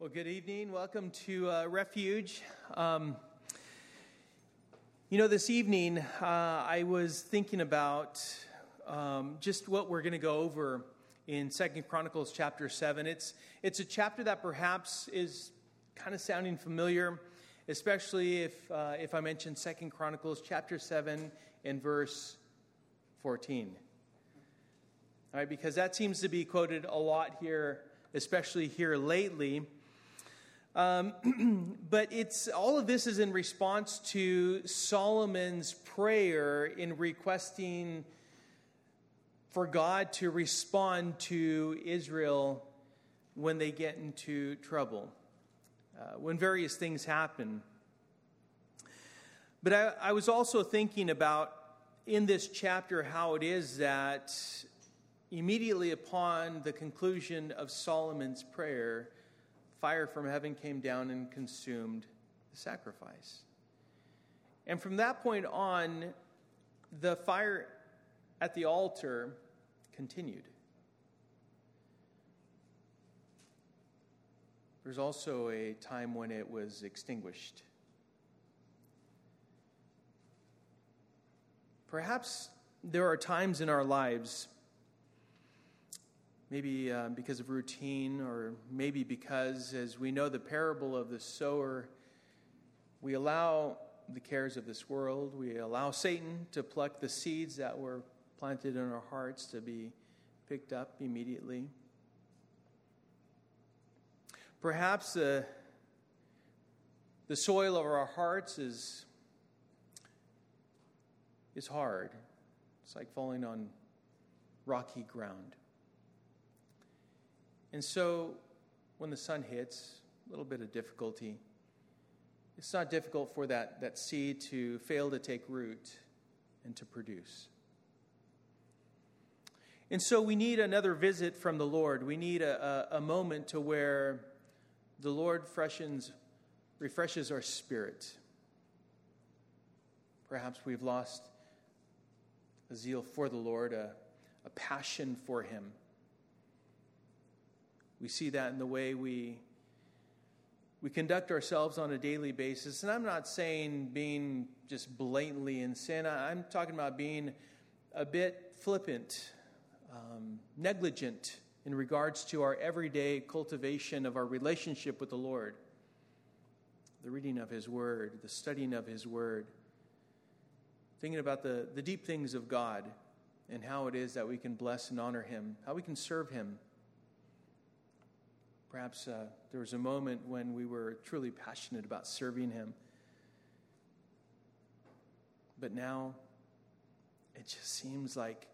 Well, good evening. Welcome to uh, Refuge. Um, you know, this evening uh, I was thinking about um, just what we're going to go over in Second Chronicles chapter seven. It's it's a chapter that perhaps is kind of sounding familiar, especially if uh, if I mention Second Chronicles chapter seven and verse fourteen. All right, because that seems to be quoted a lot here, especially here lately. Um, but it's all of this is in response to Solomon's prayer in requesting for God to respond to Israel when they get into trouble, uh, when various things happen. But I, I was also thinking about in this chapter how it is that immediately upon the conclusion of Solomon's prayer, fire from heaven came down and consumed the sacrifice. And from that point on, the fire at the altar continued. There's also a time when it was extinguished. Perhaps there are times in our lives maybe uh, because of routine, or maybe because, as we know the parable of the sower, we allow the cares of this world, we allow Satan to pluck the seeds that were planted in our hearts to be picked up immediately. Perhaps uh, the soil of our hearts is, is hard. It's like falling on rocky ground. And so when the sun hits, a little bit of difficulty. It's not difficult for that, that seed to fail to take root and to produce. And so we need another visit from the Lord. We need a, a, a moment to where the Lord freshens, refreshes our spirit. Perhaps we've lost a zeal for the Lord, a, a passion for Him. We see that in the way we we conduct ourselves on a daily basis. And I'm not saying being just blatantly in sin. I'm talking about being a bit flippant, um, negligent in regards to our everyday cultivation of our relationship with the Lord, the reading of His Word, the studying of His Word, thinking about the, the deep things of God and how it is that we can bless and honor Him, how we can serve Him Perhaps uh, there was a moment when we were truly passionate about serving Him. But now it just seems like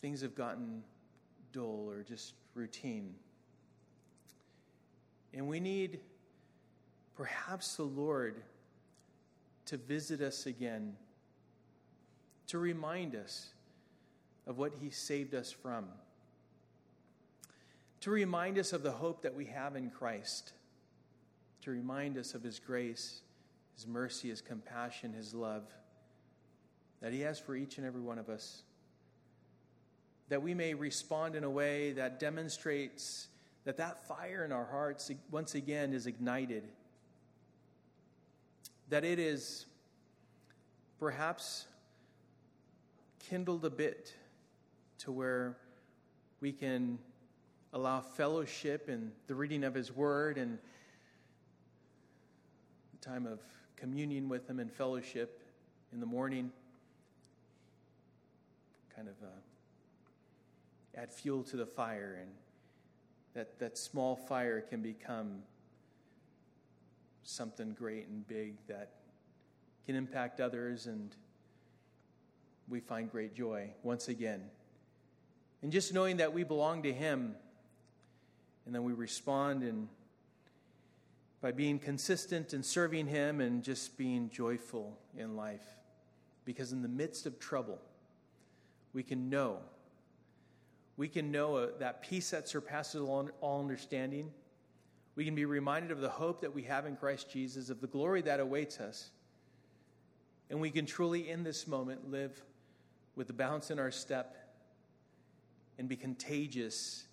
things have gotten dull or just routine. And we need perhaps the Lord to visit us again, to remind us of what He saved us from to remind us of the hope that we have in Christ, to remind us of His grace, His mercy, His compassion, His love that He has for each and every one of us. That we may respond in a way that demonstrates that that fire in our hearts once again is ignited. That it is perhaps kindled a bit to where we can allow fellowship and the reading of His Word and the time of communion with Him and fellowship in the morning. Kind of uh, add fuel to the fire, and that, that small fire can become something great and big that can impact others, and we find great joy once again. And just knowing that we belong to Him and then we respond in, by being consistent in serving Him and just being joyful in life. Because in the midst of trouble, we can know. We can know uh, that peace that surpasses all, all understanding. We can be reminded of the hope that we have in Christ Jesus, of the glory that awaits us. And we can truly, in this moment, live with the bounce in our step and be contagious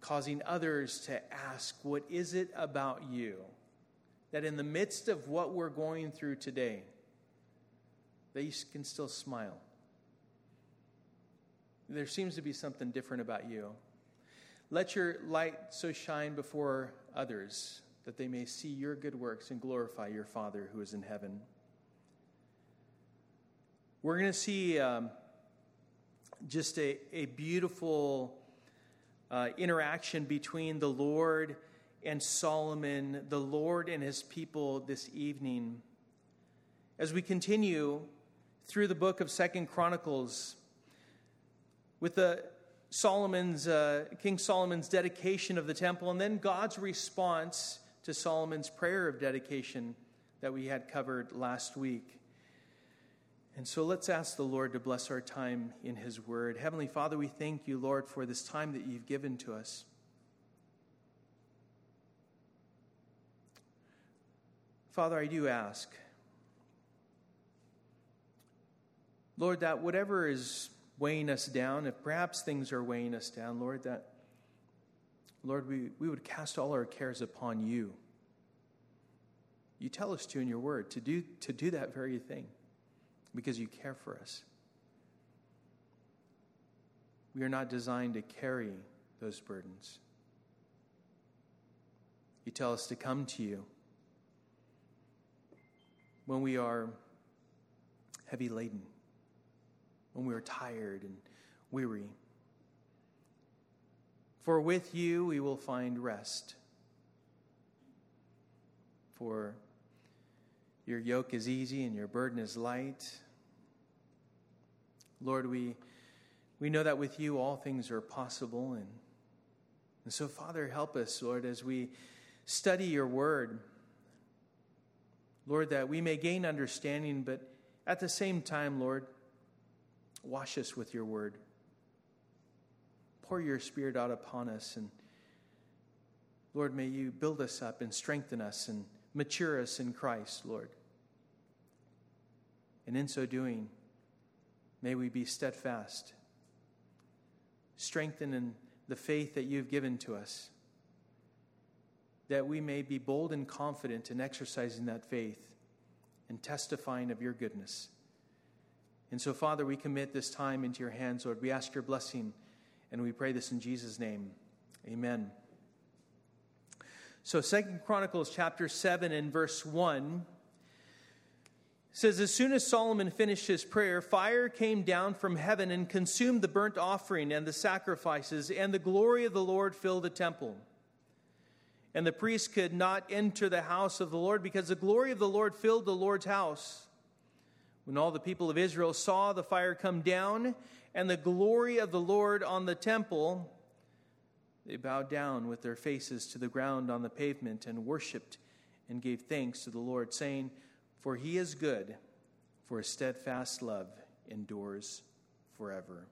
causing others to ask, What is it about you? That in the midst of what we're going through today, they can still smile. There seems to be something different about you. Let your light so shine before others that they may see your good works and glorify your Father who is in heaven. We're going to see um, just a, a beautiful uh, interaction between the Lord and Solomon, the Lord and his people this evening. As we continue through the book of Second Chronicles with the Solomon's uh, King Solomon's dedication of the temple and then God's response to Solomon's prayer of dedication that we had covered last week. And so let's ask the Lord to bless our time in His Word. Heavenly Father, we thank you, Lord, for this time that you've given to us. Father, I do ask, Lord, that whatever is weighing us down, if perhaps things are weighing us down, Lord, that, Lord, we, we would cast all our cares upon you. You tell us to in your word to do, to do that very thing because you care for us. We are not designed to carry those burdens. You tell us to come to you when we are heavy laden, when we are tired and weary. For with you we will find rest. For your yoke is easy and your burden is light. Lord, we, we know that with you all things are possible. And, and so, Father, help us, Lord, as we study your word. Lord, that we may gain understanding, but at the same time, Lord, wash us with your word. Pour your spirit out upon us. And Lord, may you build us up and strengthen us and mature us in Christ, Lord. And in so doing, May we be steadfast, strengthened in the faith that you've given to us, that we may be bold and confident in exercising that faith and testifying of your goodness. And so, Father, we commit this time into your hands, Lord. We ask your blessing, and we pray this in Jesus' name. Amen. So, Second Chronicles chapter 7 and verse 1 says as soon as Solomon finished his prayer fire came down from heaven and consumed the burnt offering and the sacrifices and the glory of the Lord filled the temple. And the priests could not enter the house of the Lord because the glory of the Lord filled the Lord's house. When all the people of Israel saw the fire come down and the glory of the Lord on the temple they bowed down with their faces to the ground on the pavement and worshiped and gave thanks to the Lord saying for he is good, for his steadfast love endures forever.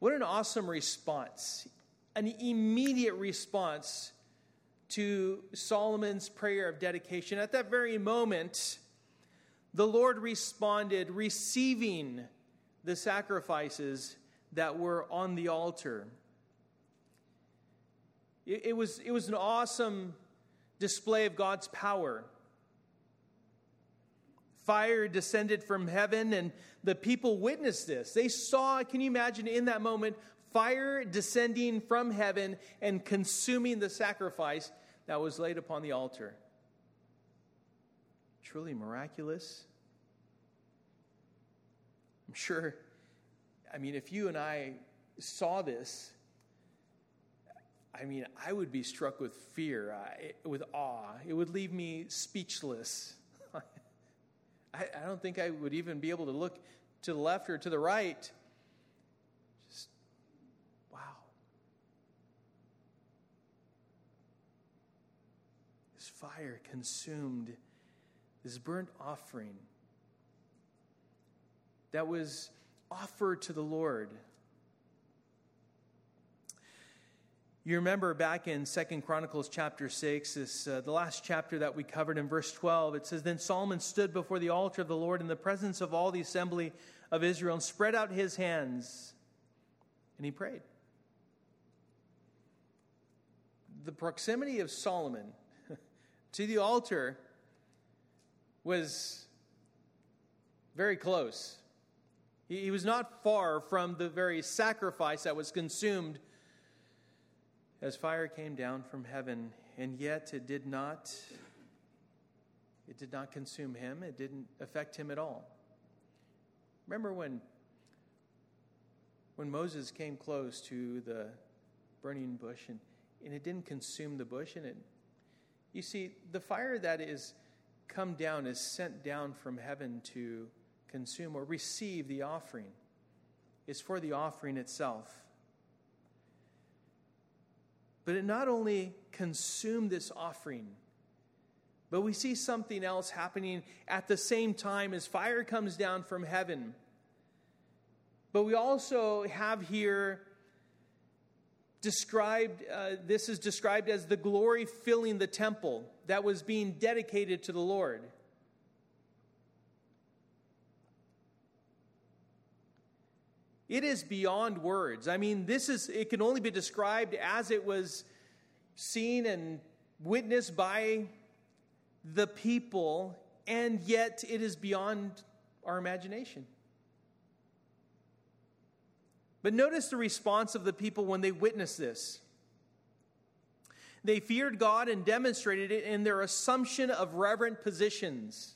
What an awesome response, an immediate response to Solomon's prayer of dedication. At that very moment, the Lord responded, receiving the sacrifices that were on the altar. It, it, was, it was an awesome display of God's power fire descended from heaven, and the people witnessed this. They saw, can you imagine in that moment, fire descending from heaven and consuming the sacrifice that was laid upon the altar? Truly miraculous. I'm sure, I mean, if you and I saw this, I mean, I would be struck with fear, with awe. It would leave me speechless. I, I don't think I would even be able to look to the left or to the right. Just, wow. This fire consumed this burnt offering that was offered to the Lord. You remember back in Second Chronicles chapter 6, this, uh, the last chapter that we covered in verse 12, it says, Then Solomon stood before the altar of the Lord in the presence of all the assembly of Israel and spread out his hands, and he prayed. the proximity of Solomon to the altar was very close. He was not far from the very sacrifice that was consumed as fire came down from heaven, and yet it did not it did not consume him. It didn't affect him at all. Remember when when Moses came close to the burning bush and, and it didn't consume the bush and it you see the fire that is come down is sent down from heaven to consume or receive the offering is for the offering itself. But it not only consumed this offering, but we see something else happening at the same time as fire comes down from heaven. But we also have here described, uh, this is described as the glory filling the temple that was being dedicated to the Lord. It is beyond words. I mean, this is, it can only be described as it was seen and witnessed by the people, and yet it is beyond our imagination. But notice the response of the people when they witnessed this. They feared God and demonstrated it in their assumption of reverent positions.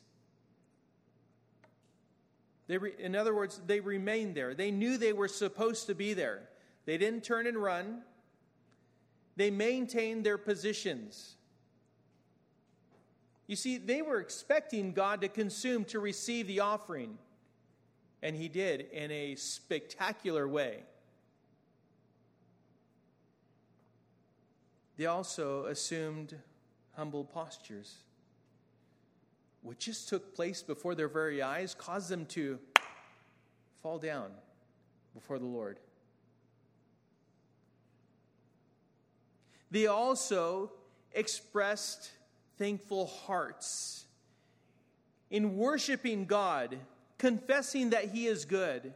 They re, in other words, they remained there. They knew they were supposed to be there. They didn't turn and run. They maintained their positions. You see, they were expecting God to consume to receive the offering, and He did in a spectacular way. They also assumed humble postures what just took place before their very eyes caused them to fall down before the Lord. They also expressed thankful hearts in worshiping God, confessing that He is good.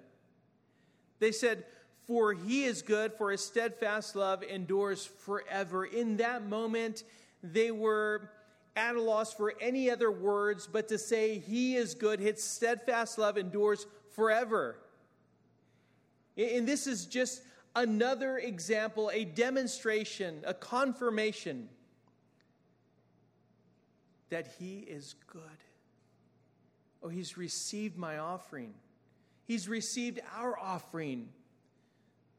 They said, For He is good, for His steadfast love endures forever. In that moment, they were at a loss for any other words but to say he is good. His steadfast love endures forever. And this is just another example, a demonstration, a confirmation that he is good. Oh, he's received my offering. He's received our offering.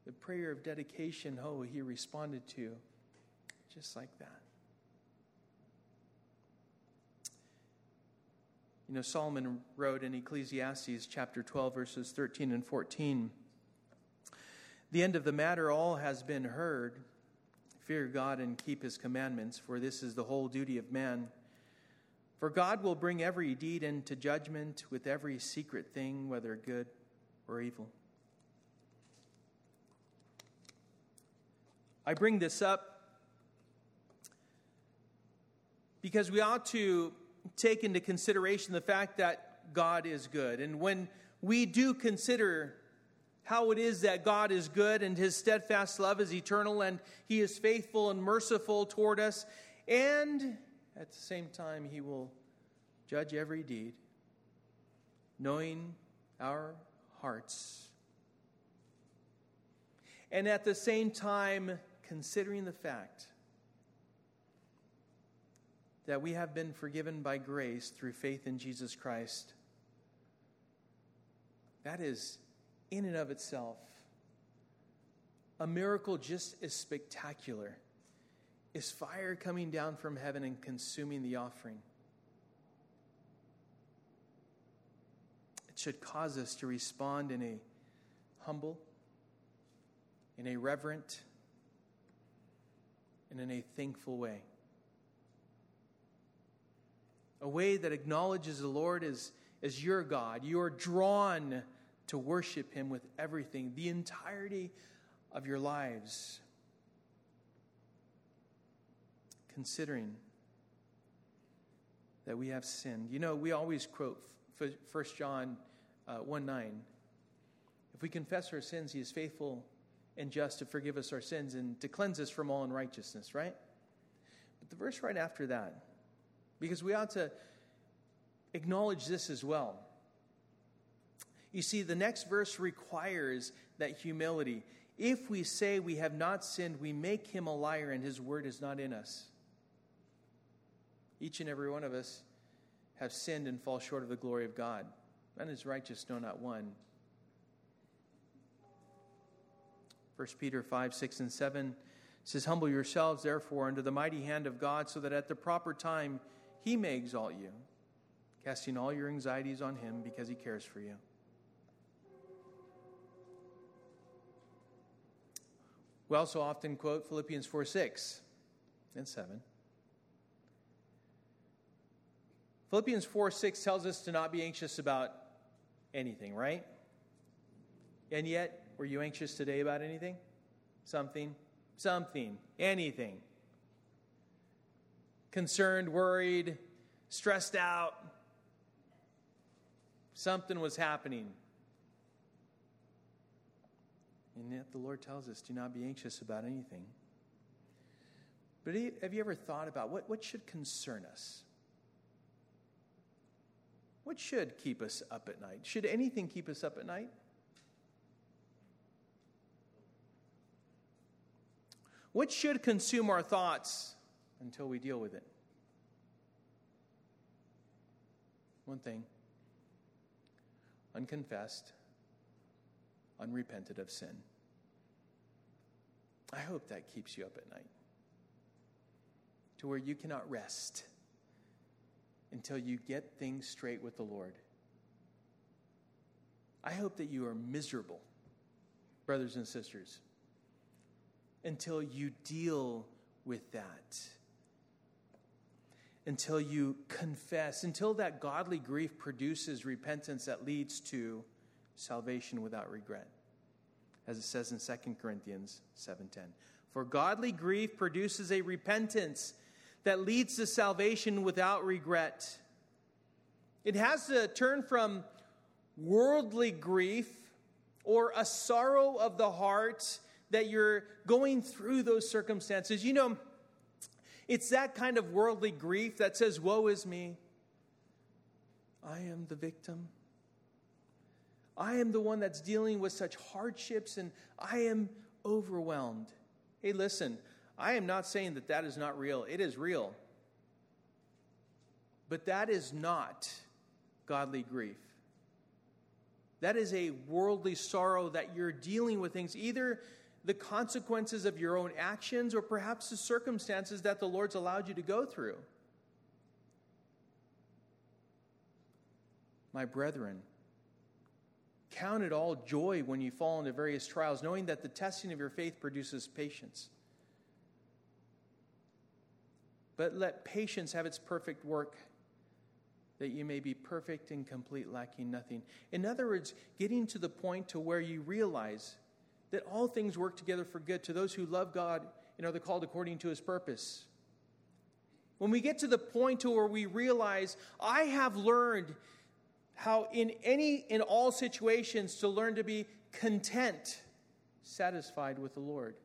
The prayer of dedication, oh, he responded to just like that. You know, Solomon wrote in Ecclesiastes chapter 12, verses 13 and 14 The end of the matter all has been heard. Fear God and keep his commandments, for this is the whole duty of man. For God will bring every deed into judgment with every secret thing, whether good or evil. I bring this up because we ought to take into consideration the fact that God is good. And when we do consider how it is that God is good and his steadfast love is eternal and he is faithful and merciful toward us, and at the same time, he will judge every deed, knowing our hearts. And at the same time, considering the fact that we have been forgiven by grace through faith in Jesus Christ. That is, in and of itself, a miracle just as spectacular is fire coming down from heaven and consuming the offering. It should cause us to respond in a humble, in a reverent, and in a thankful way a way that acknowledges the Lord as, as your God. You are drawn to worship Him with everything, the entirety of your lives. Considering that we have sinned. You know, we always quote 1 John uh, 1 9. If we confess our sins, He is faithful and just to forgive us our sins and to cleanse us from all unrighteousness, right? But the verse right after that, because we ought to acknowledge this as well. You see, the next verse requires that humility. If we say we have not sinned, we make him a liar and his word is not in us. Each and every one of us have sinned and fall short of the glory of God. None is righteous, no, not one. 1 Peter 5, 6, and 7 says, Humble yourselves, therefore, under the mighty hand of God, so that at the proper time he may exalt you, casting all your anxieties on him because he cares for you. We also often quote Philippians 4 6 and 7. Philippians 4 6 tells us to not be anxious about anything, right? And yet, were you anxious today about anything? Something? Something. Anything. Concerned, worried, stressed out. Something was happening. And yet the Lord tells us do not be anxious about anything. But have you ever thought about what, what should concern us? What should keep us up at night? Should anything keep us up at night? What should consume our thoughts until we deal with it? One thing unconfessed unrepented of sin. I hope that keeps you up at night to where you cannot rest until you get things straight with the Lord. I hope that you are miserable, brothers and sisters, until you deal with that. Until you confess, until that godly grief produces repentance that leads to salvation without regret as it says in 2 Corinthians 7:10. For godly grief produces a repentance that leads to salvation without regret. It has to turn from worldly grief or a sorrow of the heart that you're going through those circumstances. You know, it's that kind of worldly grief that says, Woe is me. I am the victim. I am the one that's dealing with such hardships and I am overwhelmed. Hey, listen, I am not saying that that is not real. It is real. But that is not godly grief. That is a worldly sorrow that you're dealing with things, either the consequences of your own actions or perhaps the circumstances that the Lord's allowed you to go through. My brethren, Count it all joy when you fall into various trials, knowing that the testing of your faith produces patience. But let patience have its perfect work, that you may be perfect and complete, lacking nothing. In other words, getting to the point to where you realize that all things work together for good to those who love God and are called according to his purpose. When we get to the point to where we realize, I have learned how in any in all situations to learn to be content, satisfied with the Lord.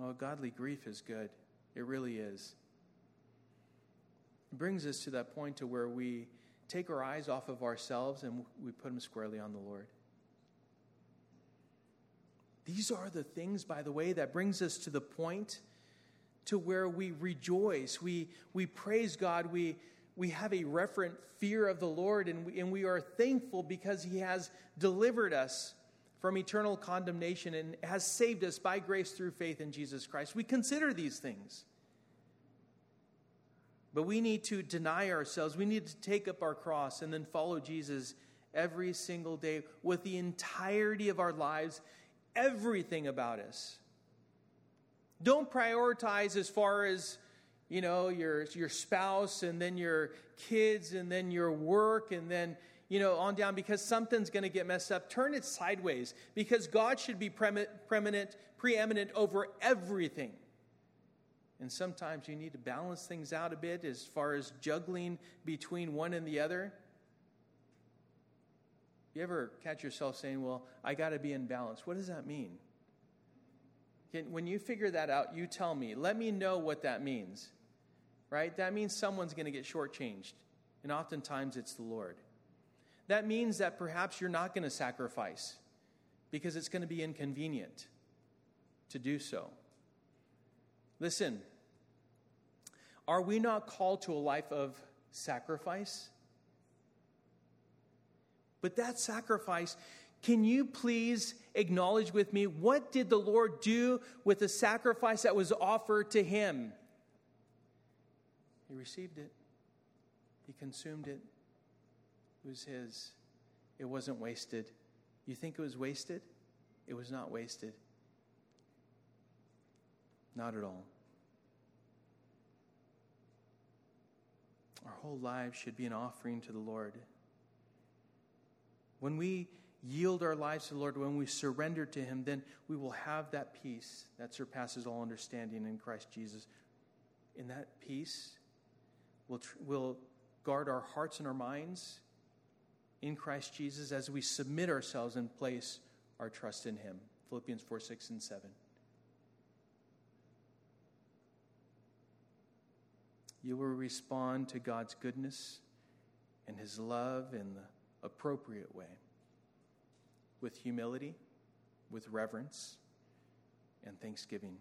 Oh, godly grief is good. It really is. It brings us to that point to where we take our eyes off of ourselves and we put them squarely on the Lord. These are the things, by the way, that brings us to the point to where we rejoice, we, we praise God, we, we have a reverent fear of the Lord, and we, and we are thankful because He has delivered us from eternal condemnation and has saved us by grace through faith in Jesus Christ. We consider these things. But we need to deny ourselves. We need to take up our cross and then follow Jesus every single day with the entirety of our lives, everything about us. Don't prioritize as far as, you know, your, your spouse and then your kids and then your work and then, you know, on down because something's going to get messed up. Turn it sideways because God should be preeminent, preeminent over everything. And sometimes you need to balance things out a bit as far as juggling between one and the other. You ever catch yourself saying, Well, I got to be in balance? What does that mean? When you figure that out, you tell me. Let me know what that means. Right? That means someone's going to get shortchanged. And oftentimes it's the Lord. That means that perhaps you're not going to sacrifice because it's going to be inconvenient to do so. Listen, are we not called to a life of sacrifice? But that sacrifice, can you please acknowledge with me what did the Lord do with the sacrifice that was offered to him? He received it, he consumed it. It was his, it wasn't wasted. You think it was wasted? It was not wasted. Not at all. Our whole lives should be an offering to the Lord. When we yield our lives to the Lord, when we surrender to Him, then we will have that peace that surpasses all understanding in Christ Jesus. In that peace, we'll, tr- we'll guard our hearts and our minds in Christ Jesus as we submit ourselves and place our trust in Him. Philippians 4 6 and 7. You will respond to God's goodness and His love in the appropriate way with humility, with reverence, and thanksgiving.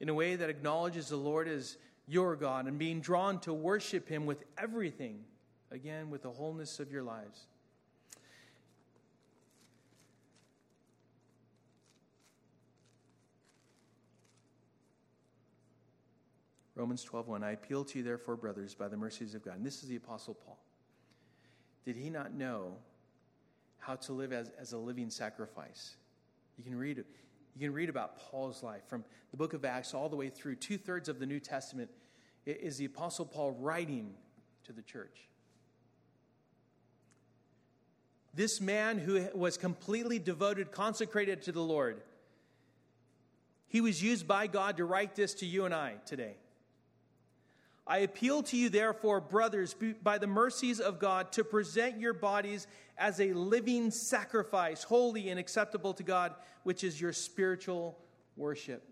In a way that acknowledges the Lord as your God and being drawn to worship Him with everything, again, with the wholeness of your lives. Romans 12:1 I appeal to you therefore brothers by the mercies of God. And this is the apostle Paul. Did he not know how to live as, as a living sacrifice? You can read you can read about Paul's life from the book of Acts all the way through two thirds of the New Testament is the apostle Paul writing to the church. This man who was completely devoted, consecrated to the Lord, he was used by God to write this to you and I today. I appeal to you, therefore, brothers, by the mercies of God, to present your bodies as a living sacrifice, holy and acceptable to God, which is your spiritual worship.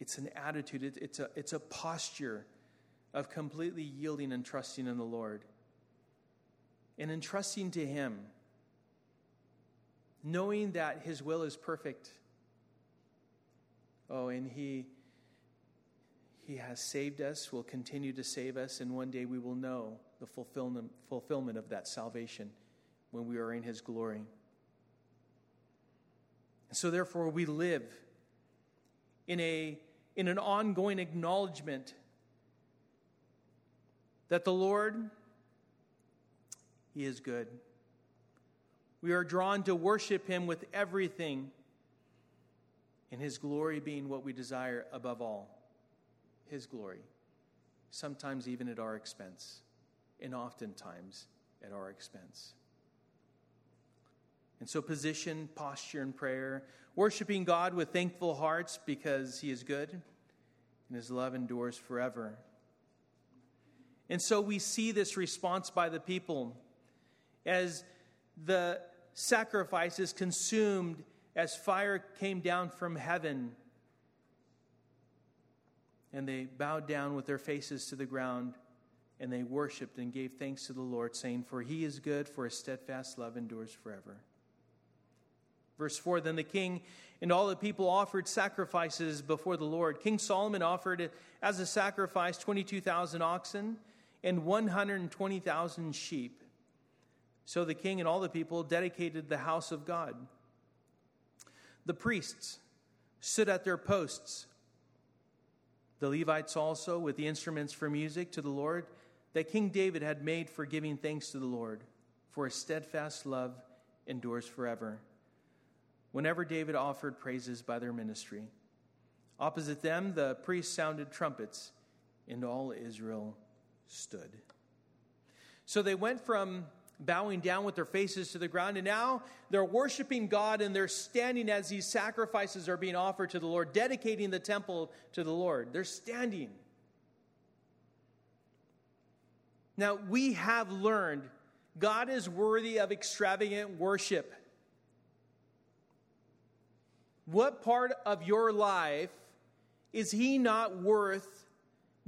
It's an attitude, it's a, it's a posture of completely yielding and trusting in the Lord. And entrusting to Him, knowing that His will is perfect Oh, and He He has saved us, will continue to save us, and one day we will know the fulfillment, fulfillment of that salvation when we are in His glory. And so therefore we live in a in an ongoing acknowledgement that the Lord he is good. We are drawn to worship him with everything and His glory being what we desire above all. His glory, sometimes even at our expense, and oftentimes at our expense. And so, position, posture, and prayer, worshiping God with thankful hearts because He is good and His love endures forever. And so, we see this response by the people as the sacrifice is consumed as fire came down from heaven. And they bowed down with their faces to the ground, and they worshiped and gave thanks to the Lord, saying, For he is good, for his steadfast love endures forever. Verse 4 Then the king and all the people offered sacrifices before the Lord. King Solomon offered as a sacrifice 22,000 oxen and 120,000 sheep. So the king and all the people dedicated the house of God. The priests stood at their posts. The Levites also, with the instruments for music to the Lord that King David had made for giving thanks to the Lord, for his steadfast love endures forever. Whenever David offered praises by their ministry, opposite them the priests sounded trumpets, and all Israel stood. So they went from bowing down with their faces to the ground. And now they're worshiping God and they're standing as these sacrifices are being offered to the Lord, dedicating the temple to the Lord. They're standing. Now, we have learned God is worthy of extravagant worship. What part of your life is He not worth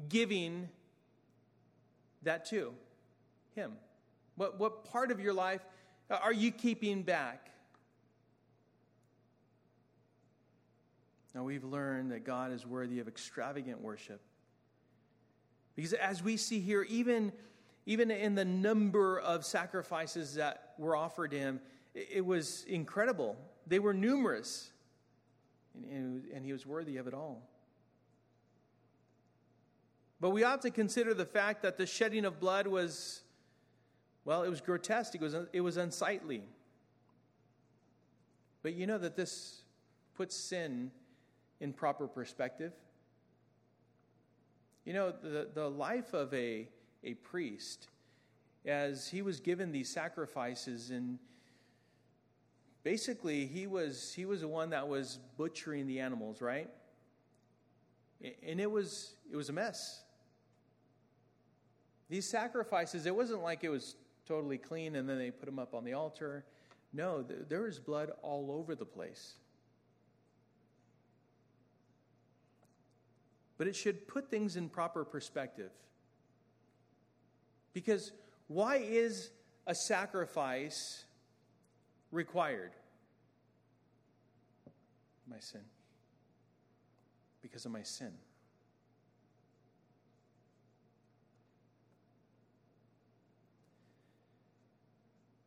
giving that to? Him. What, what part of your life are you keeping back? Now, we've learned that God is worthy of extravagant worship. Because as we see here, even, even in the number of sacrifices that were offered him, it, it was incredible. They were numerous, and, and he was worthy of it all. But we ought to consider the fact that the shedding of blood was, well, it was grotesque, it was, it was unsightly. But you know that this puts sin in proper perspective. You know, the, the life of a, a priest, as he was given these sacrifices, and basically he was, he was the one that was butchering the animals, right? And it was, it was a mess. These sacrifices, it wasn't like it was totally clean and then they put them up on the altar. No, there was blood all over the place. but it should put things in proper perspective. Because why is a sacrifice required? My sin. Because of my sin.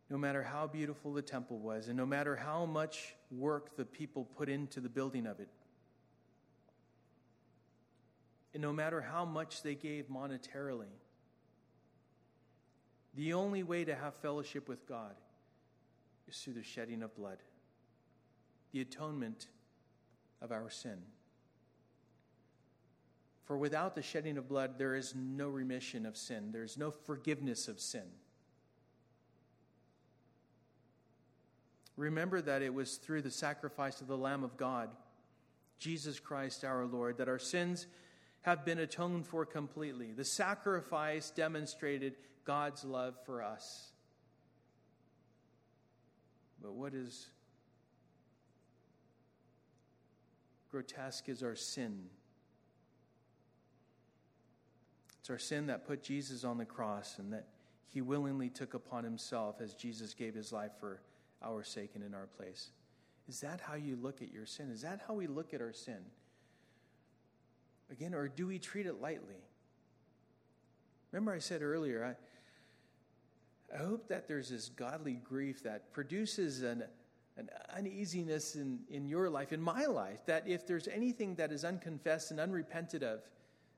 No matter how beautiful the temple was, and no matter how much work the people put into the building of it, and no matter how much they gave monetarily. The only way to have fellowship with God is through the shedding of blood, the atonement of our sin. For without the shedding of blood, there is no remission of sin, there is no forgiveness of sin. Remember that it was through the sacrifice of the Lamb of God, Jesus Christ our Lord, that our sins have been atoned for completely. The sacrifice demonstrated God's love for us. But what is grotesque is our sin. It's our sin that put Jesus on the cross and that he willingly took upon himself as Jesus gave his life for our sake and in our place. Is that how you look at your sin? Is that how we look at our sin? Again, or do we treat it lightly? Remember, I said earlier, I, I hope that there's this godly grief that produces an, an uneasiness in, in your life, in my life, that if there's anything that is unconfessed and unrepented of,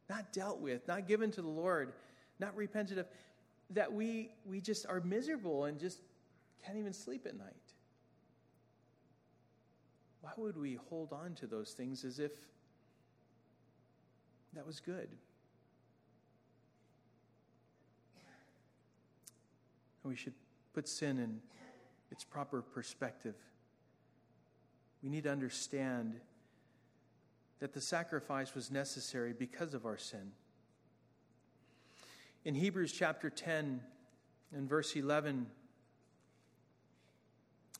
not dealt with, not given to the Lord, not repented of, that we, we just are miserable and just can't even sleep at night. Why would we hold on to those things as if that was good. we should put sin in its proper perspective. We need to understand that the sacrifice was necessary because of our sin. In Hebrews chapter 10 and verse 11, it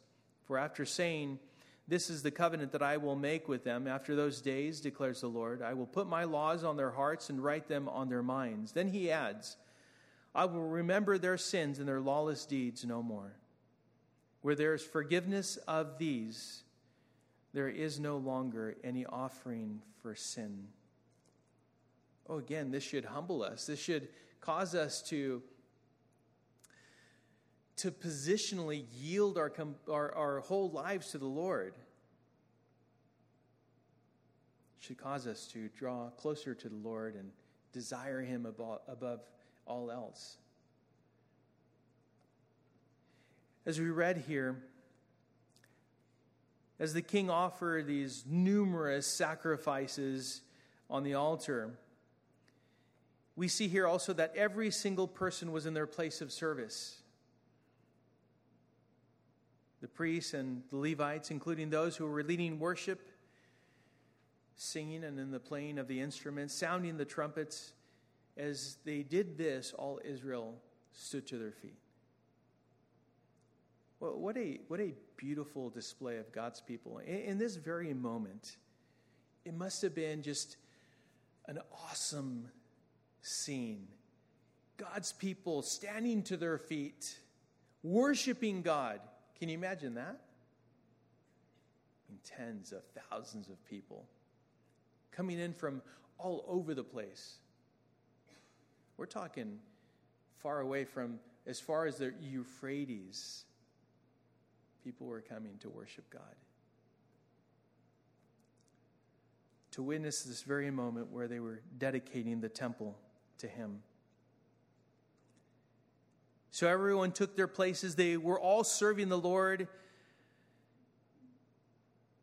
for after saying, this is the covenant that I will make with them after those days, declares the Lord. I will put my laws on their hearts and write them on their minds. Then he adds, I will remember their sins and their lawless deeds no more. Where there is forgiveness of these, there is no longer any offering for sin. Oh, again, this should humble us. This should cause us to to positionally yield our, our, our whole lives to the Lord should cause us to draw closer to the Lord and desire Him above, above all else. As we read here, as the king offered these numerous sacrifices on the altar, we see here also that every single person was in their place of service. The priests and the Levites, including those who were leading worship, singing and in the playing of the instruments, sounding the trumpets. As they did this, all Israel stood to their feet. Well, what a, what a beautiful display of God's people. In, in this very moment, it must have been just an awesome scene. God's people standing to their feet, worshiping God. Can you imagine that? tens of thousands of people coming in from all over the place. We're talking far away from as far as the Euphrates people were coming to worship God. To witness this very moment where they were dedicating the temple to Him. So everyone took their places. They were all serving the Lord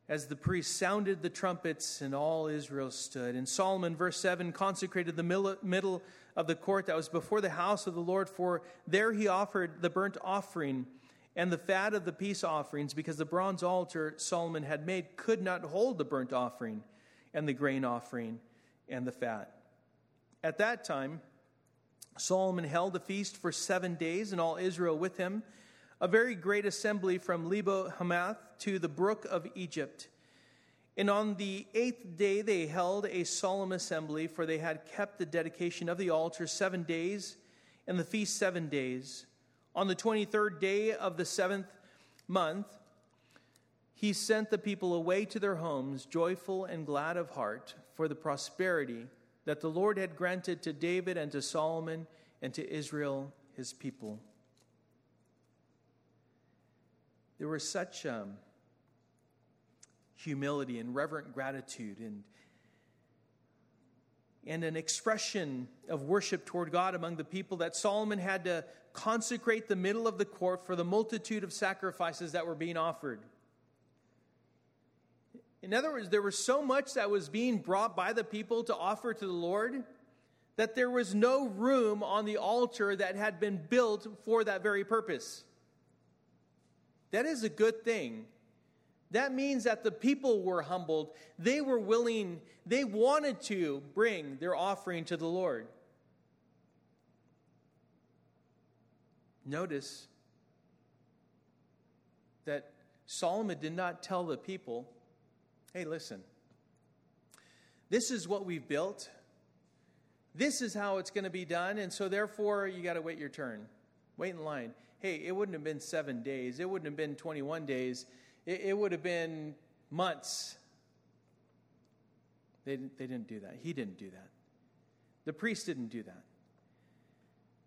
as the priests sounded the trumpets and all Israel stood. And Solomon, verse 7, consecrated the middle of the court that was before the house of the Lord, for there he offered the burnt offering and the fat of the peace offerings, because the bronze altar Solomon had made could not hold the burnt offering and the grain offering and the fat. At that time, Solomon held a feast for seven days, and all Israel with him, a very great assembly from Lebo Hamath to the brook of Egypt. And on the eighth day they held a solemn assembly, for they had kept the dedication of the altar seven days, and the feast seven days. On the 23rd day of the seventh month, he sent the people away to their homes, joyful and glad of heart, for the prosperity that the Lord had granted to David and to Solomon and to Israel, his people. There was such um, humility and reverent gratitude and and an expression of worship toward God among the people that Solomon had to consecrate the middle of the court for the multitude of sacrifices that were being offered. In other words, there was so much that was being brought by the people to offer to the Lord that there was no room on the altar that had been built for that very purpose. That is a good thing. That means that the people were humbled. They were willing, they wanted to bring their offering to the Lord. Notice that Solomon did not tell the people, hey, listen, this is what we've built. This is how it's going to be done. And so, therefore, you got to wait your turn. Wait in line. Hey, it wouldn't have been seven days, it wouldn't have been 21 days it, it would have been months. They, they didn't do that. He didn't do that. The priest didn't do that.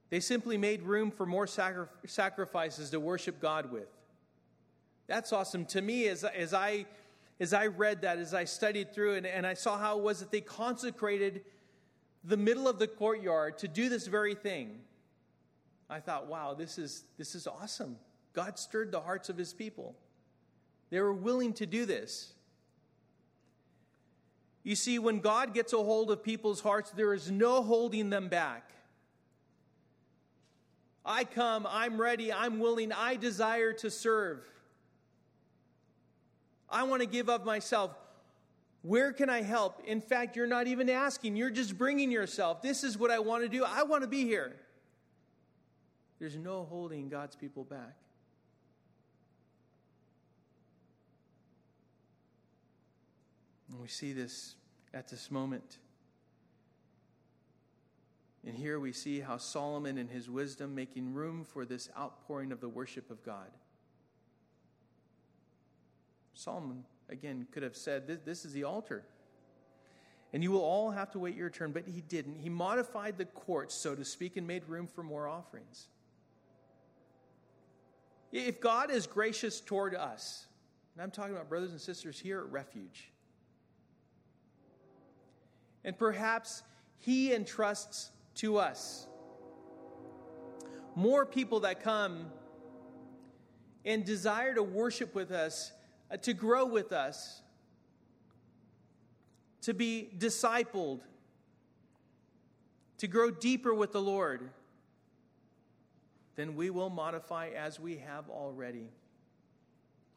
They simply made room for more sacri- sacrifices to worship God with. That's awesome. To me, as, as, I, as I read that, as I studied through it, and I saw how it was that they consecrated the middle of the courtyard to do this very thing, I thought, wow, this is, this is awesome. God stirred the hearts of his people. They were willing to do this. You see, when God gets a hold of people's hearts, there is no holding them back. I come, I'm ready, I'm willing, I desire to serve. I want to give of myself. Where can I help? In fact, you're not even asking, you're just bringing yourself. This is what I want to do. I want to be here. There's no holding God's people back. And we see this at this moment. And here we see how Solomon, in his wisdom, making room for this outpouring of the worship of God. Solomon, again, could have said, This, this is the altar. And you will all have to wait your turn, but he didn't. He modified the court, so to speak, and made room for more offerings. If God is gracious toward us, and I'm talking about brothers and sisters here at Refuge, and perhaps He entrusts to us. More people that come and desire to worship with us, Uh, to grow with us, to be discipled, to grow deeper with the Lord, then we will modify as we have already.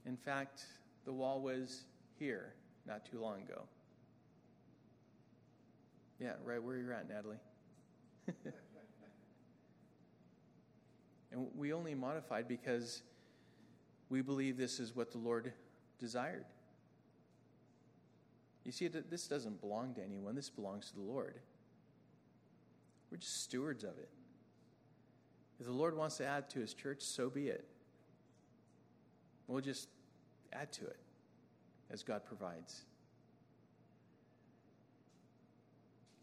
In fact, the wall was here not too long ago. Yeah, right where you're at, Natalie. and we only modified because we believe this is what the Lord desired. You see, this doesn't belong to anyone, this belongs to the Lord. We're just stewards of it. If the Lord wants to add to his church, so be it. We'll just add to it as God provides.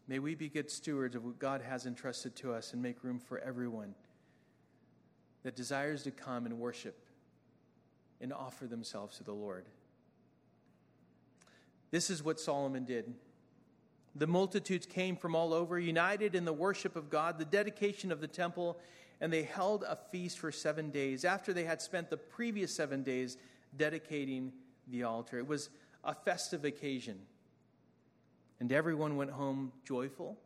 May we be good stewards of what God has entrusted to us and make room for everyone that desires to come and worship and offer themselves to the Lord. This is what Solomon did. The multitudes came from all over, united in the worship of God, the dedication of the temple, and they held a feast for seven days after they had spent the previous seven days dedicating the altar. It was a festive occasion. And everyone went home joyful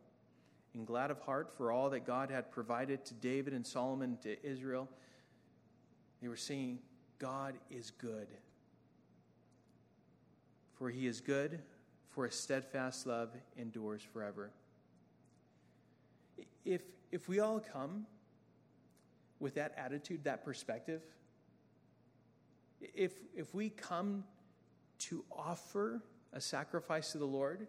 and glad of heart for all that God had provided to David and Solomon to Israel. They were singing, God is good. For he is good, for his steadfast love endures forever. If, if we all come with that attitude, that perspective, if, if we come to offer a sacrifice to the Lord,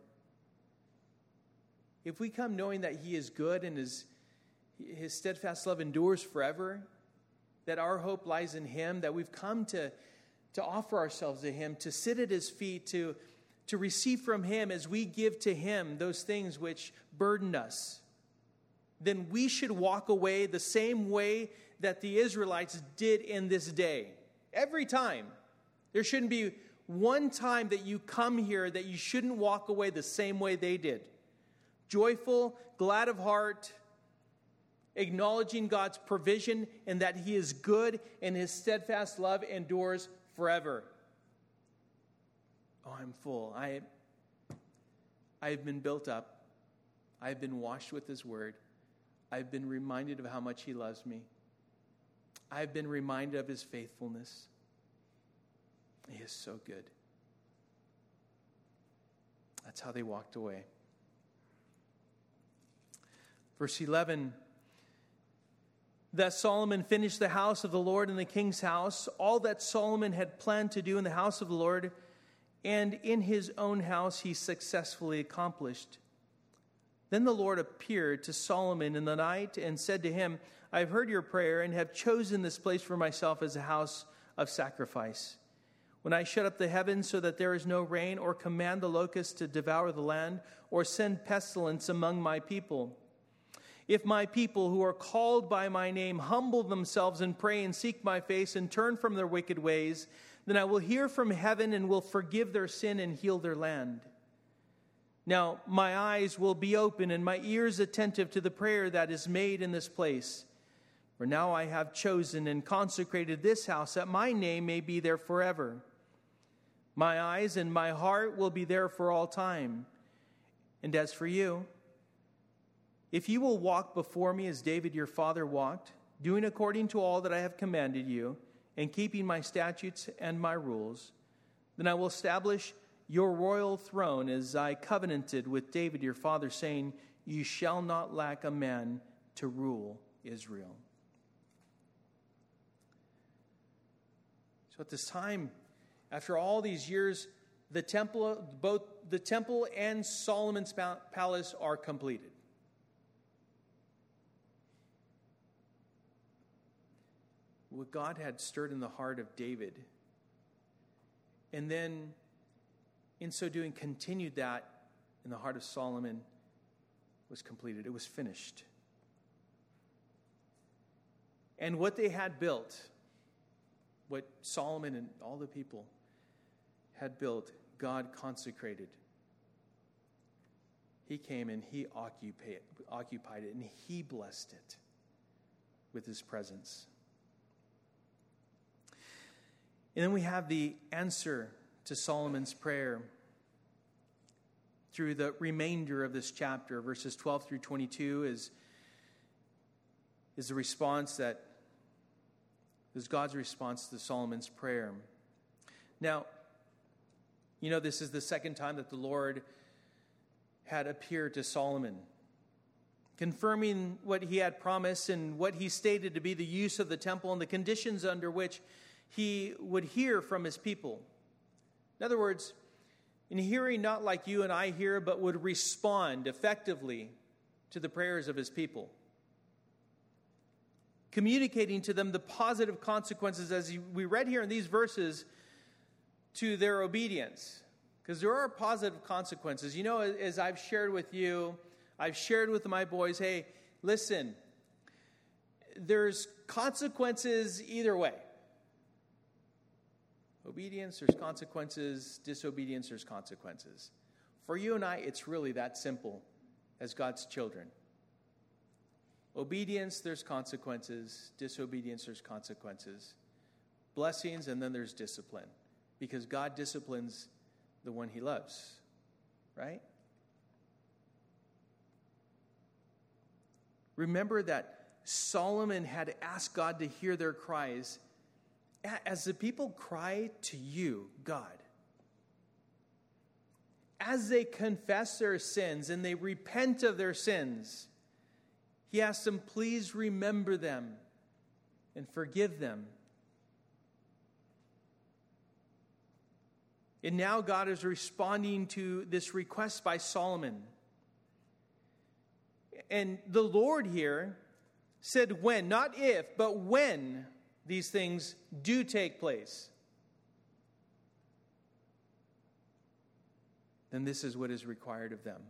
if we come knowing that He is good and His, his steadfast love endures forever, that our hope lies in Him, that we've come to, to offer ourselves to Him, to sit at His feet, to, to receive from Him as we give to Him those things which burden us, then we should walk away the same way that the Israelites did in this day. Every time. There shouldn't be one time that you come here that you shouldn't walk away the same way they did joyful, glad of heart, acknowledging God's provision and that He is good and His steadfast love endures forever. Oh, I'm full. I, I have been built up. I have been washed with His word. I've been reminded of how much He loves me. I've been reminded of His faithfulness. He is so good. That's how they walked away. Verse 11 that Solomon finished the house of the Lord and the king's house, all that Solomon had planned to do in the house of the Lord and in his own house he successfully accomplished. Then the Lord appeared to Solomon in the night and said to him, I have heard your prayer and have chosen this place for myself as a house of sacrifice. When I shut up the heavens so that there is no rain, or command the locusts to devour the land, or send pestilence among my people, if my people who are called by my name humble themselves and pray and seek my face and turn from their wicked ways, then I will hear from heaven and will forgive their sin and heal their land. Now, my eyes will be open and my ears attentive to the prayer that is made in this place. For now I have chosen and consecrated this house that my name may be there forever. My eyes and my heart will be there for all time. And as for you, if you will walk before me as David your father walked, doing according to all that I have commanded you, and keeping my statutes and my rules, then I will establish your royal throne as I covenanted with David your father, saying, You shall not lack a man to rule Israel. So at this time, after all these years, the temple, both the temple and Solomon's palace are completed. What God had stirred in the heart of David. And then, in so doing, continued that in the heart of Solomon was completed. It was finished. And what they had built, what Solomon and all the people had built, God consecrated. He came and he occupied, it and he blessed it with his presence. And then we have the answer to Solomon's prayer through the remainder of this chapter, verses 12 through 22, is, is the response that is God's response to Solomon's prayer. Now, you know, this is the second time that the Lord had appeared to Solomon, confirming what he had promised and what he stated to be the use of the temple and the conditions under which he would hear from his people. In other words, in hearing not like you and I hear, but would respond effectively to the prayers of his people. Communicating to them the positive consequences, as we read here in these verses, to their obedience. Because there are positive consequences. You know, as I've shared with you, I've shared with my boys, hey, listen, there's consequences either way. Obedience, there's consequences. Disobedience, there's consequences. For you and I, it's really that simple as God's children. Obedience, there's consequences. Disobedience, there's consequences. Blessings, and then there's discipline. Because God disciplines the one he loves, right? Remember that Solomon had asked God to hear their cries as the people cry to you, God, as they confess their sins and they repent of their sins, he asks them, please remember them and forgive them. And now God is responding to this request by Solomon. And the Lord here said when, not if, but when these things do take place, then this is what is required of them.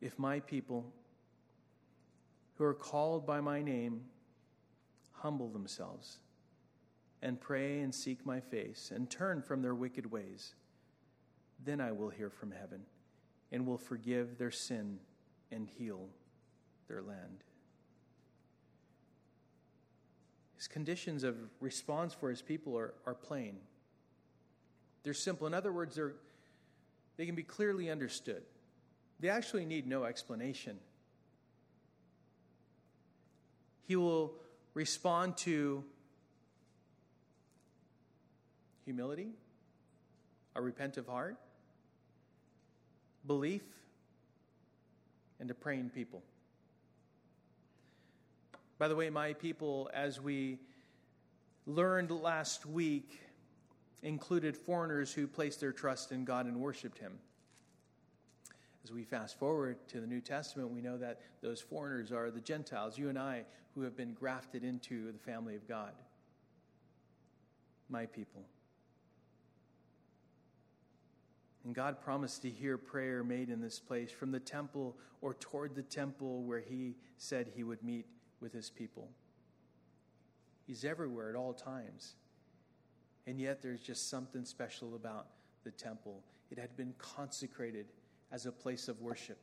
If my people who are called by my name humble themselves and pray and seek my face and turn from their wicked ways, then I will hear from heaven and will forgive their sin and heal their land. His conditions of response for his people are, are plain. They're simple. In other words, they're, they can be clearly understood. They actually need no explanation. He will respond to humility, a repentant heart, belief, and a praying people. By the way, my people, as we learned last week, included foreigners who placed their trust in God and worshiped Him. As we fast forward to the New Testament, we know that those foreigners are the Gentiles, you and I, who have been grafted into the family of God. My people. And God promised to hear prayer made in this place from the temple or toward the temple where He said He would meet with his people. He's everywhere at all times. And yet there's just something special about the temple. It had been consecrated as a place of worship.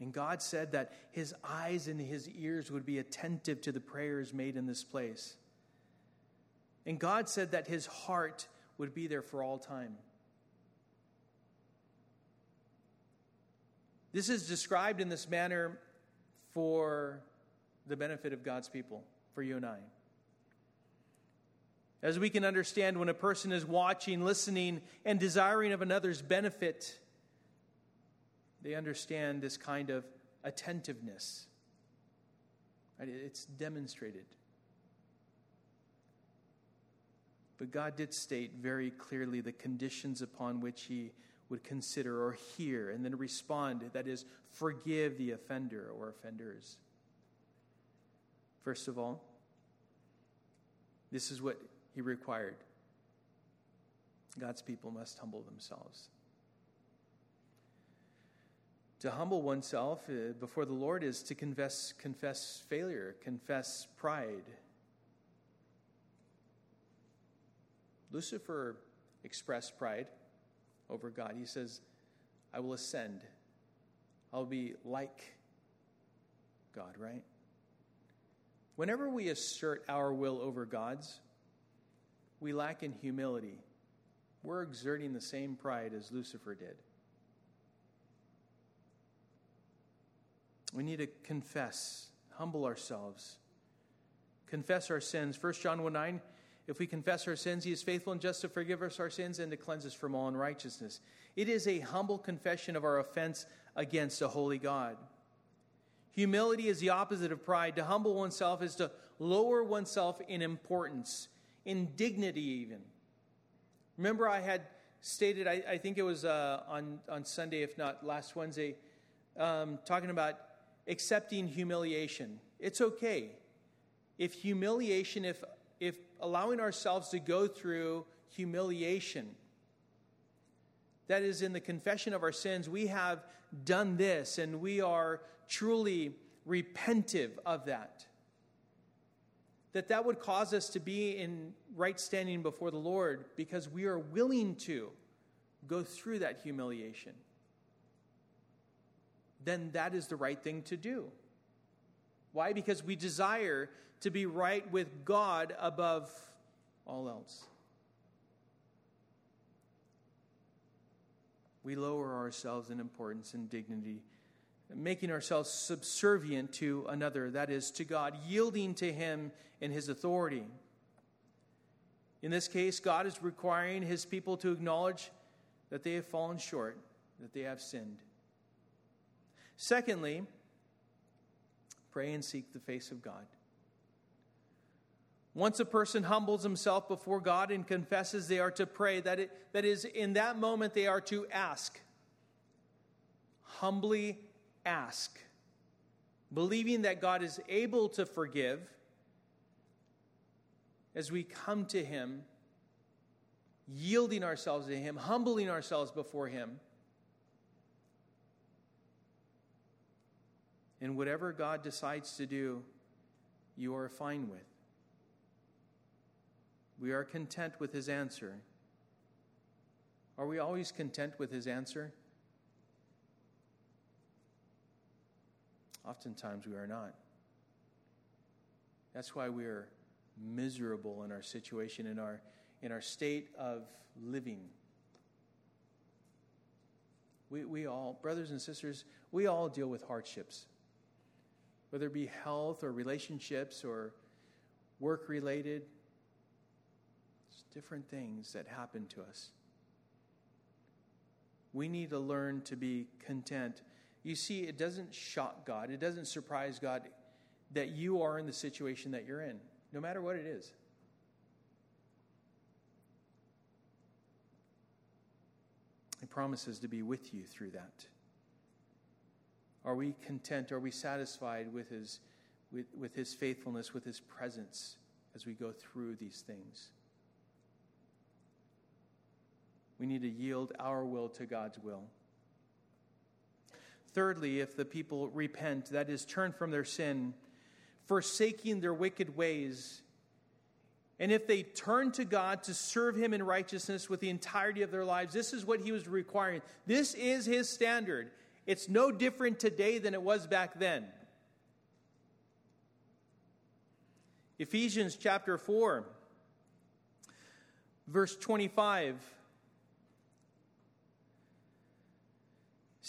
And God said that his eyes and his ears would be attentive to the prayers made in this place. And God said that his heart would be there for all time. This is described in this manner for the benefit of God's people, for you and I. As we can understand, when a person is watching, listening, and desiring of another's benefit, they understand this kind of attentiveness. It's demonstrated. But God did state very clearly the conditions upon which He would consider or hear and then respond that is, forgive the offender or offenders. First of all, this is what he required God's people must humble themselves. To humble oneself uh, before the Lord is to confess, confess failure, confess pride. Lucifer expressed pride over God. He says, I will ascend. I'll be like God, right? Whenever we assert our will over God's, we lack in humility. We're exerting the same pride as Lucifer did. We need to confess, humble ourselves, confess our sins. 1 John 1 9, if we confess our sins, he is faithful and just to forgive us our sins and to cleanse us from all unrighteousness. It is a humble confession of our offense against a holy God. Humility is the opposite of pride. To humble oneself is to lower oneself in importance, in dignity, even. Remember, I had stated, I, I think it was uh, on, on Sunday, if not last Wednesday, um, talking about accepting humiliation. It's okay. If humiliation, if, if allowing ourselves to go through humiliation, that is in the confession of our sins, we have done this and we are truly repentive of that. That that would cause us to be in right standing before the Lord because we are willing to go through that humiliation then that is the right thing to do. Why? Because we desire to be right with God above all else. We lower ourselves in importance and dignity, making ourselves subservient to another, that is, to God, yielding to Him in His authority. In this case, God is requiring His people to acknowledge that they have fallen short, that they have sinned. Secondly, pray and seek the face of God. Once a person humbles himself before God and confesses, they are to pray. That, it, that is, in that moment, they are to ask. Humbly ask. Believing that God is able to forgive as we come to Him, yielding ourselves to Him, humbling ourselves before Him. And whatever God decides to do, you are fine with. We are content with his answer. Are we always content with his answer? Oftentimes we are not. That's why we are miserable in our situation, in our, in our state of living. We, we all, brothers and sisters, we all deal with hardships whether it be health or relationships or work related. Different things that happen to us. We need to learn to be content. You see, it doesn't shock God, it doesn't surprise God that you are in the situation that you're in, no matter what it is. He promises to be with you through that. Are we content? Are we satisfied with his, with, with his faithfulness, with his presence as we go through these things? We need to yield our will to God's will. Thirdly, if the people repent, that is, turn from their sin, forsaking their wicked ways, and if they turn to God to serve Him in righteousness with the entirety of their lives, this is what He was requiring. This is His standard. It's no different today than it was back then. Ephesians chapter 4, verse 25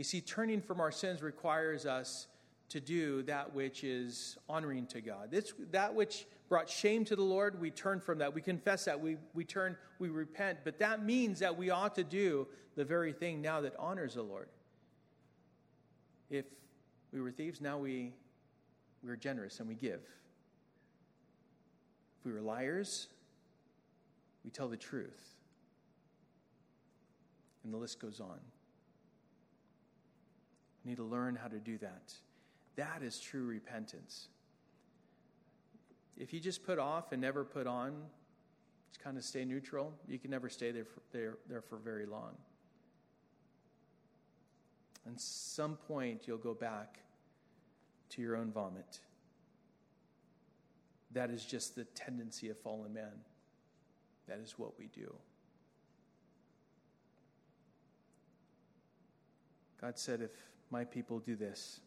You see, turning from our sins requires us to do that which is honoring to God. This, that which brought shame to the Lord, we turn from that. We confess that. We, we turn, we repent. But that means that we ought to do the very thing now that honors the Lord. If we were thieves, now we, we're generous and we give. If we were liars, we tell the truth. And the list goes on. We need to learn how to do that. That is true repentance. If you just put off and never put on, just kind of stay neutral, you can never stay there for, there, there for very long. At some point, you'll go back to your own vomit. That is just the tendency of fallen man. That is what we do. God said, If my people do this,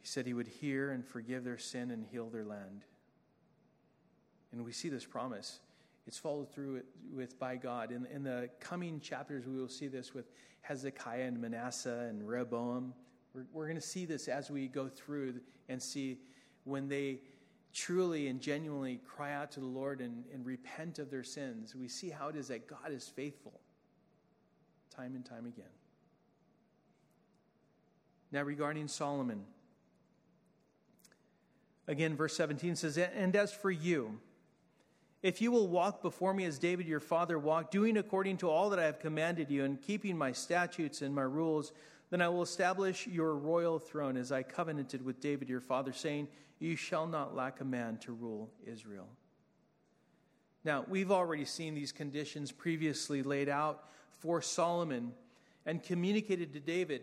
he said he would hear and forgive their sin and heal their land. And we see this promise. It's followed through with by God. In, in the coming chapters, we will see this with Hezekiah and Manasseh and Rehoboam. We're, we're going to see this as we go through and see when they truly and genuinely cry out to the Lord and, and repent of their sins. We see how it is that God is faithful time and time again. Now, regarding Solomon, Again, verse 17 says, And as for you, if you will walk before me as David your father walked, doing according to all that I have commanded you, and keeping my statutes and my rules, then I will establish your royal throne as I covenanted with David your father, saying, You shall not lack a man to rule Israel. Now, we've already seen these conditions previously laid out for Solomon and communicated to David.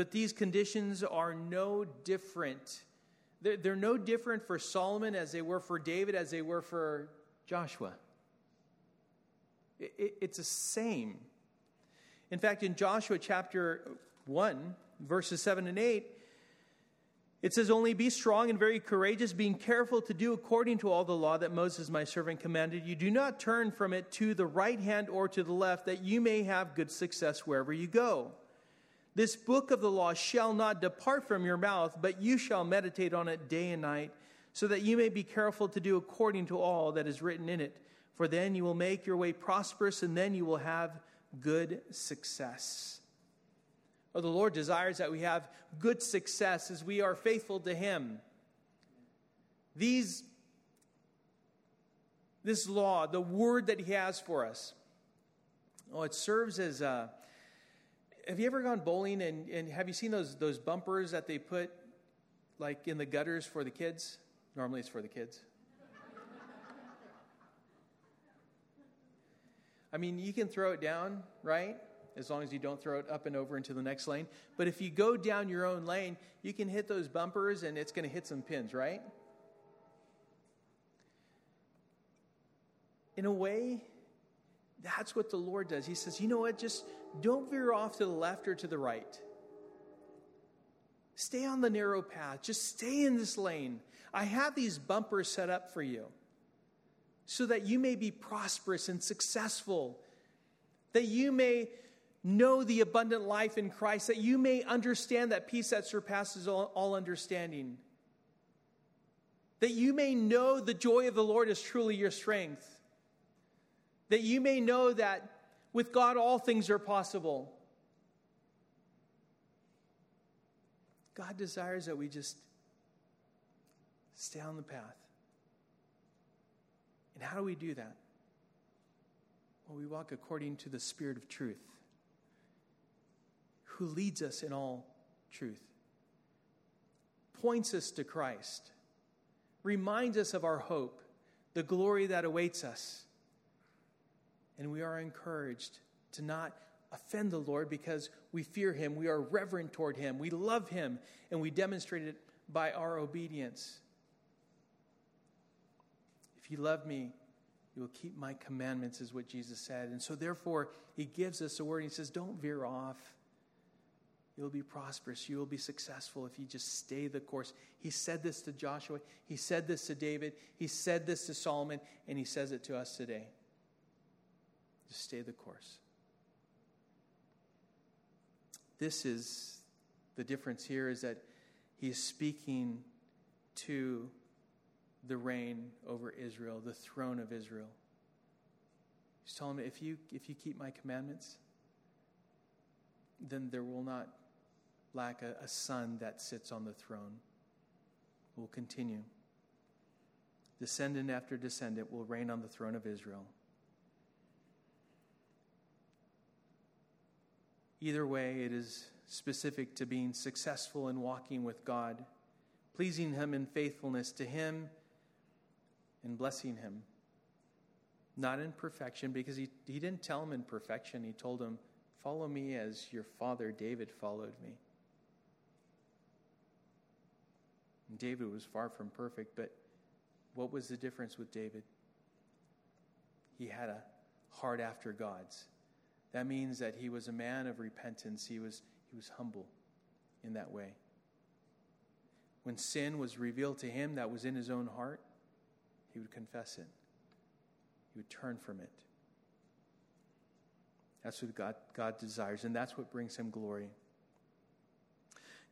But these conditions are no different they're, they're no different for Solomon as they were for David, as they were for Joshua. It, it, it's the same. In fact, in Joshua chapter 1, verses 7 and 8, it says, Only be strong and very courageous, being careful to do according to all the law that Moses, my servant, commanded you. Do not turn from it to the right hand or to the left, that you may have good success wherever you go. This book of the law shall not depart from your mouth, but you shall meditate on it day and night, so that you may be careful to do according to all that is written in it. For then you will make your way prosperous, and then you will have good success. Oh, the Lord desires that we have good success as we are faithful to Him. These, this law, the word that He has for us, oh, it serves as a have you ever gone bowling and, and have you seen those, those bumpers that they put like in the gutters for the kids? Normally it's for the kids. I mean, you can throw it down, right? As long as you don't throw it up and over into the next lane. But if you go down your own lane, you can hit those bumpers and it's going to hit some pins, right? In a way, that's what the Lord does. He says, you know what? Just don't veer off to the left or to the right. Stay on the narrow path. Just stay in this lane. I have these bumpers set up for you so that you may be prosperous and successful, that you may know the abundant life in Christ, that you may understand that peace that surpasses all, all understanding, that you may know the joy of the Lord is truly your strength, that you may know that with God, all things are possible. God desires that we just stay on the path. And how do we do that? Well, we walk according to the Spirit of truth, who leads us in all truth, points us to Christ, reminds us of our hope, the glory that awaits us and we are encouraged to not offend the Lord because we fear him, we are reverent toward him, we love him, and we demonstrate it by our obedience. If you love me, you will keep my commandments, is what Jesus said. And so, therefore, he gives us a word. He says, Don't veer off. You'll be prosperous. You will be successful if you just stay the course. He said this to Joshua. He said this to David. He said this to Solomon. And he says it to us today. Just stay the course. this is the difference here is that he is speaking to the reign over Israel, the throne of Israel. He's telling me if you, if you keep my commandments, then there will not lack a, a son that sits on the throne. Will continue. Descendant after descendant will reign on the throne of Israel. Either way, it is specific to being successful in walking with God, pleasing Him in faithfulness to Him, and blessing Him. Not in perfection, because he, he didn't tell him in perfection. He told him, Follow me as your father David followed me. And David was far from perfect, but what was the difference with David? He had a heart after God's. That means that he was a man of repentance. He was, he was humble in that way. When sin was revealed to him that was in his own heart, he would confess it, he would turn from it. That's what God, God desires, and that's what brings him glory.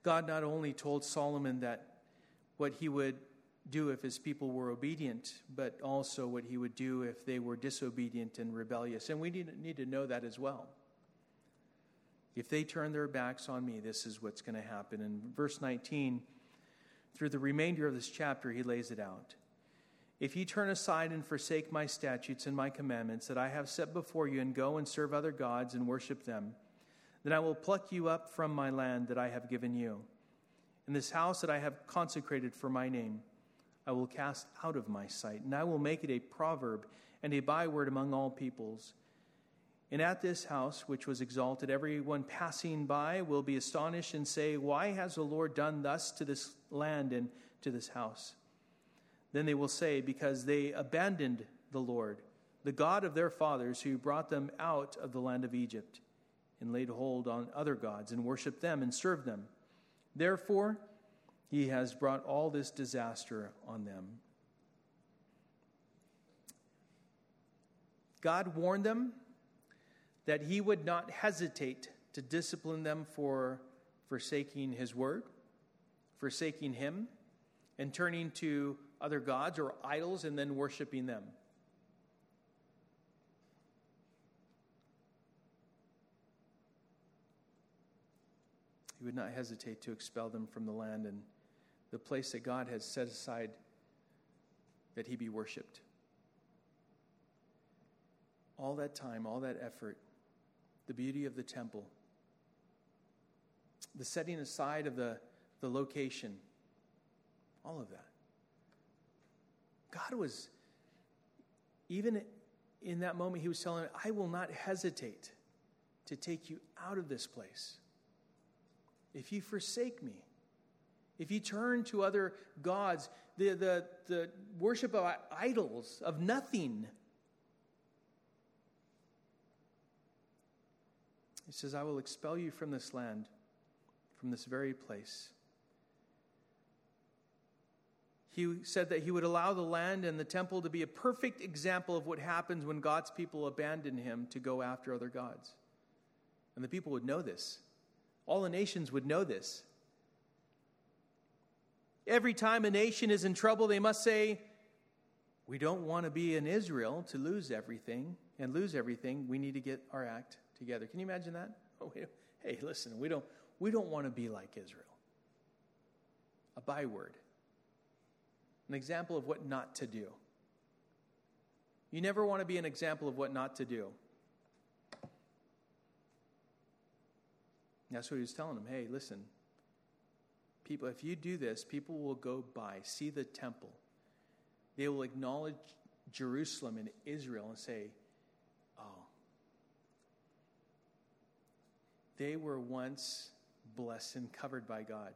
God not only told Solomon that what he would do if his people were obedient, but also what he would do if they were disobedient and rebellious. And we need, to know that as well. If they turn their backs on me, this is what's going to happen. In verse 19, through the remainder of this chapter, he lays it out. If you turn aside and forsake my statutes and my commandments that I have set before you, and go and serve other gods and worship them, then I will pluck you up from my land that I have given you. and this house that I have consecrated for my name, I will cast out of my sight, and I will make it a proverb and a byword among all peoples. And at this house, which was exalted, everyone passing by will be astonished and say, Why has the Lord done thus to this land and to this house? Then they will say, Because they abandoned the Lord, the God of their fathers, who brought them out of the land of Egypt, and laid hold on other gods, and worshiped them and served them. Therefore, he has brought all this disaster on them. God warned them that he would not hesitate to discipline them for forsaking his word, forsaking him, and turning to other gods or idols and then worshiping them. He would not hesitate to expel them from the land and the place that God has set aside that he be worshiped. All that time, all that effort, the beauty of the temple, the setting aside of the, the location, all of that. God was, even in that moment, He was telling I will not hesitate to take you out of this place. If you forsake me, if you turn to other gods, the, the, the worship of idols, of nothing, He says, I will expel you from this land, from this very place. He said that he would allow the land and the temple to be a perfect example of what happens when God's people abandon him to go after other gods. And the people would know this. All the nations would know this. Every time a nation is in trouble, they must say, We don't want to be in Israel to lose everything and lose everything. We need to get our act together. Can you imagine that? Oh, hey, listen, we don't, we don't want to be like Israel. A byword an example of what not to do. You never want to be an example of what not to do. That's what he was telling them. Hey, listen, people, if you do this, people will go by, see the temple. They will acknowledge Jerusalem and Israel and say, oh, they were once blessed and covered by God,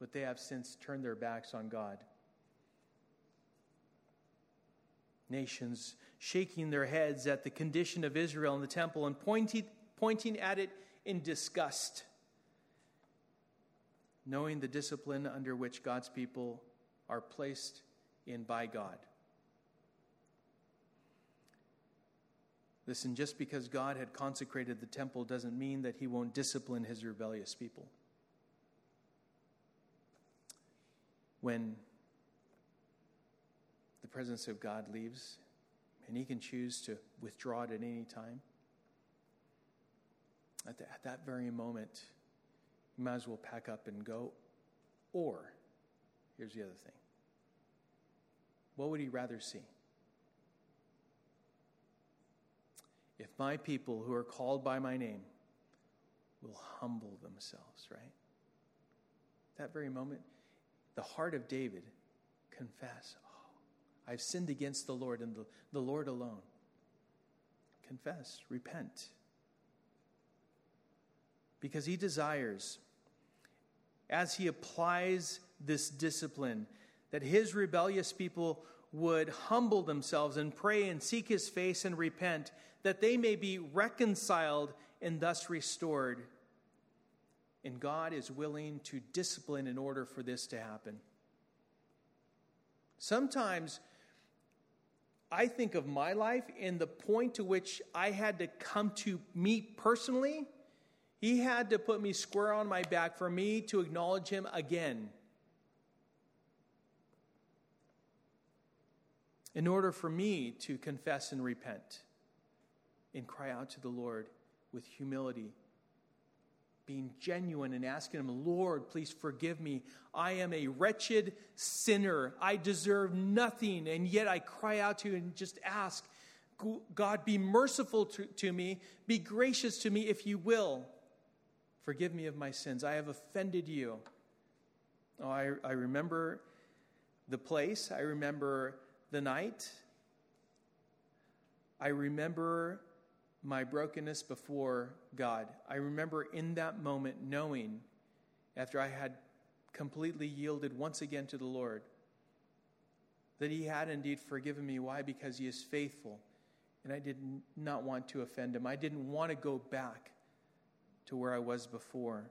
but they have since turned their backs on God. Nations, shaking their heads at the condition of Israel in the temple and pointing, pointing at it in disgust, knowing the discipline under which God's people are placed in by God. Listen, just because God had consecrated the temple doesn't mean that he won't discipline his rebellious people. When the presence of God leaves, and he can choose to withdraw it at any time, at, the, at that very moment, you might as well pack up and go. Or, here's the other thing what would he rather see? If my people who are called by my name will humble themselves, right? That very moment, the heart of David confess, oh, I've sinned against the Lord and the, the Lord alone. Confess, repent. Because he desires, as he applies this discipline, that his rebellious people would humble themselves and pray and seek his face and repent, that they may be reconciled and thus restored. And God is willing to discipline in order for this to happen. Sometimes I think of my life in the point to which I had to come to me personally. He had to put me square on my back for me to acknowledge him again. in order for me to confess and repent and cry out to the Lord with humility, being genuine and asking Him, Lord, please forgive me. I am a wretched sinner. I deserve nothing, and yet I cry out to you and just ask, God, be merciful to, to me, be gracious to me if you will. Forgive me of my sins. I have offended you. Oh, I, I remember the place. I remember the night, I remember my brokenness before God. I remember in that moment knowing, after I had completely yielded once again to the Lord, that He had indeed forgiven me. Why? Because He is faithful. And I did not want to offend Him. I didn't want to go back to where I was before.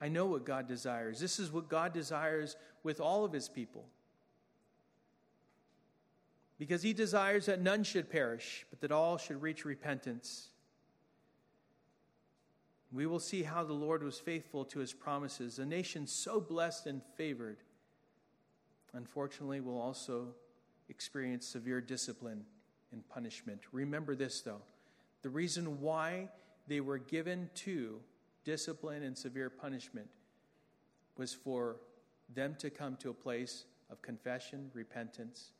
I know what God desires. This is what God desires with all of His people because he desires that none should perish, but that all should reach repentance. We will see how the Lord was faithful to his promises. A nation so blessed and favored, unfortunately, will also experience severe discipline and punishment. Remember this, though the reason why they were given to discipline and severe punishment was for them to come to a place of confession, repentance,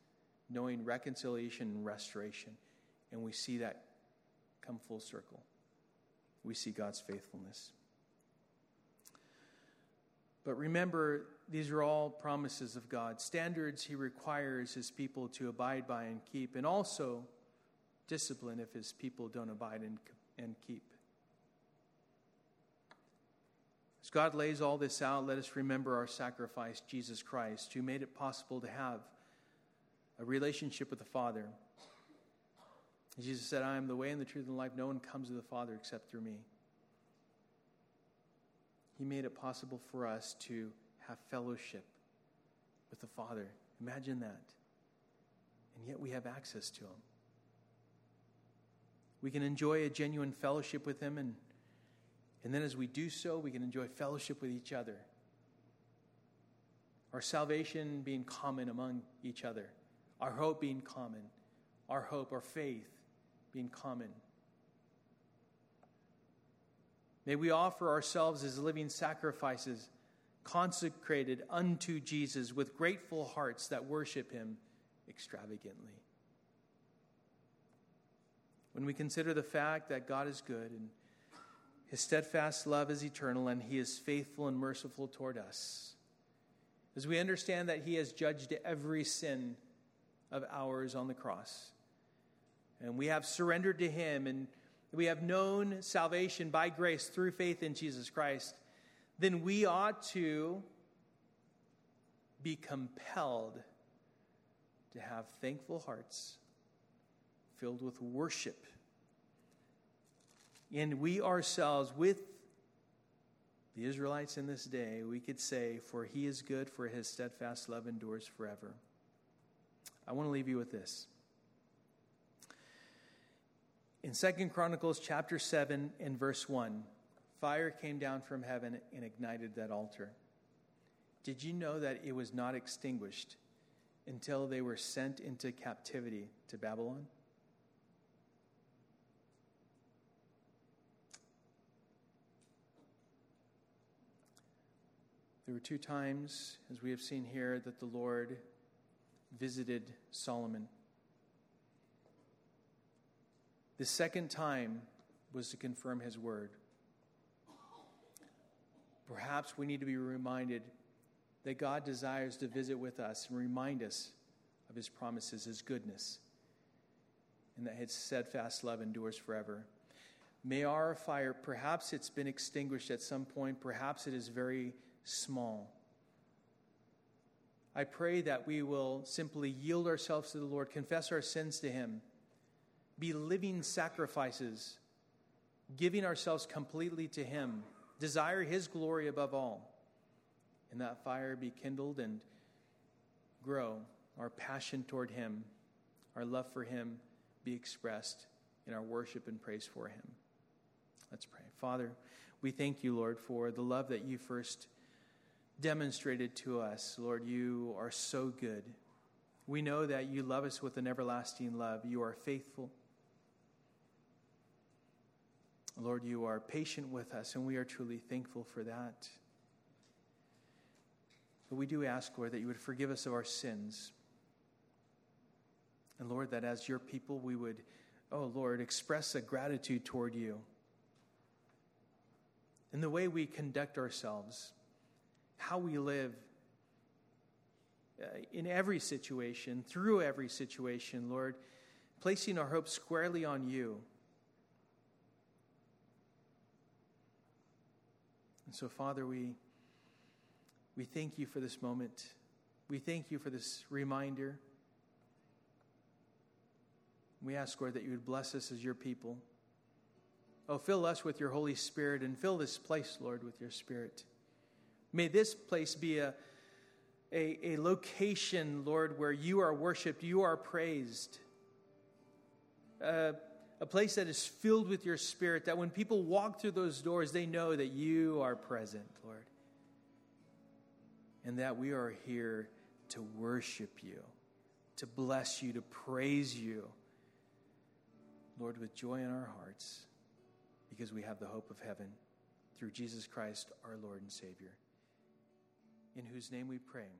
knowing reconciliation and restoration. And we see that come full circle. We see God's faithfulness. But remember, these are all promises of God, standards He requires His people to abide by and keep, and also discipline if His people don't abide and, and keep. As God lays all this out, let us remember our sacrifice, Jesus Christ, who made it possible to have a relationship with the Father. Jesus said, I am the way and the truth and the life. No one comes to the Father except through me. He made it possible for us to have fellowship with the Father. Imagine that. And yet we have access to Him. We can enjoy a genuine fellowship with Him, and, and then as we do so, we can enjoy fellowship with each other. Our salvation being common among each other our hope being common, our hope, our faith being common. May we offer ourselves as living sacrifices, consecrated unto Jesus with grateful hearts that worship him extravagantly. When we consider the fact that God is good and his steadfast love is eternal and he is faithful and merciful toward us, as we understand that he has judged every sin of ours on the cross. And we have surrendered to Him and we have known salvation by grace through faith in Jesus Christ, then we ought to be compelled to have thankful hearts filled with worship. And we ourselves, with the Israelites in this day, we could say, For he is good, for his steadfast love endures forever. I want to leave you with this. In Second Chronicles chapter 7 and verse 1, fire came down from heaven and ignited that altar. Did you know that it was not extinguished until they were sent into captivity to Babylon? There were two times, as we have seen here, that the Lord visited Solomon. The second time was to confirm his word. Perhaps we need to be reminded that God desires to visit with us and remind us of his promises, his goodness, and that his steadfast love endures forever. May our fire, perhaps it's been extinguished at some point, perhaps it is very small. I pray that we will simply yield ourselves to the Lord, confess our sins to him, be living sacrifices, giving ourselves completely to him, desire his glory above all and that fire be kindled and grow. Our passion toward Him, our love for Him be expressed in our worship and praise for Him. Let's pray. Father, we thank you, Lord, for the love that you first demonstrated to us. Lord, you are so good. We know that you love us with an everlasting love. You are faithful. Lord, you are patient with us, and we are truly thankful for that. But we do ask, Lord, that you would forgive us of our sins. And Lord, that as your people, we would, oh Lord, express a gratitude toward you. In the way we conduct ourselves, how we live uh, in every situation, through every situation, Lord, placing our hope squarely on you. And so, Father, we we thank you for this moment. We thank you for this reminder. We ask, Lord, that you would bless us as your people. Oh, fill us with your Holy Spirit and fill this place, Lord, with your Spirit. May this place be a, a, a location, Lord, where you are worshiped, you are praised. A place that is filled with your Spirit, that when people walk through those doors, they know that you are present, Lord and that we are here to worship you, to bless you, to praise you. Lord, with joy in our hearts, because we have the hope of heaven through Jesus Christ, our Lord and Savior, in whose name we pray.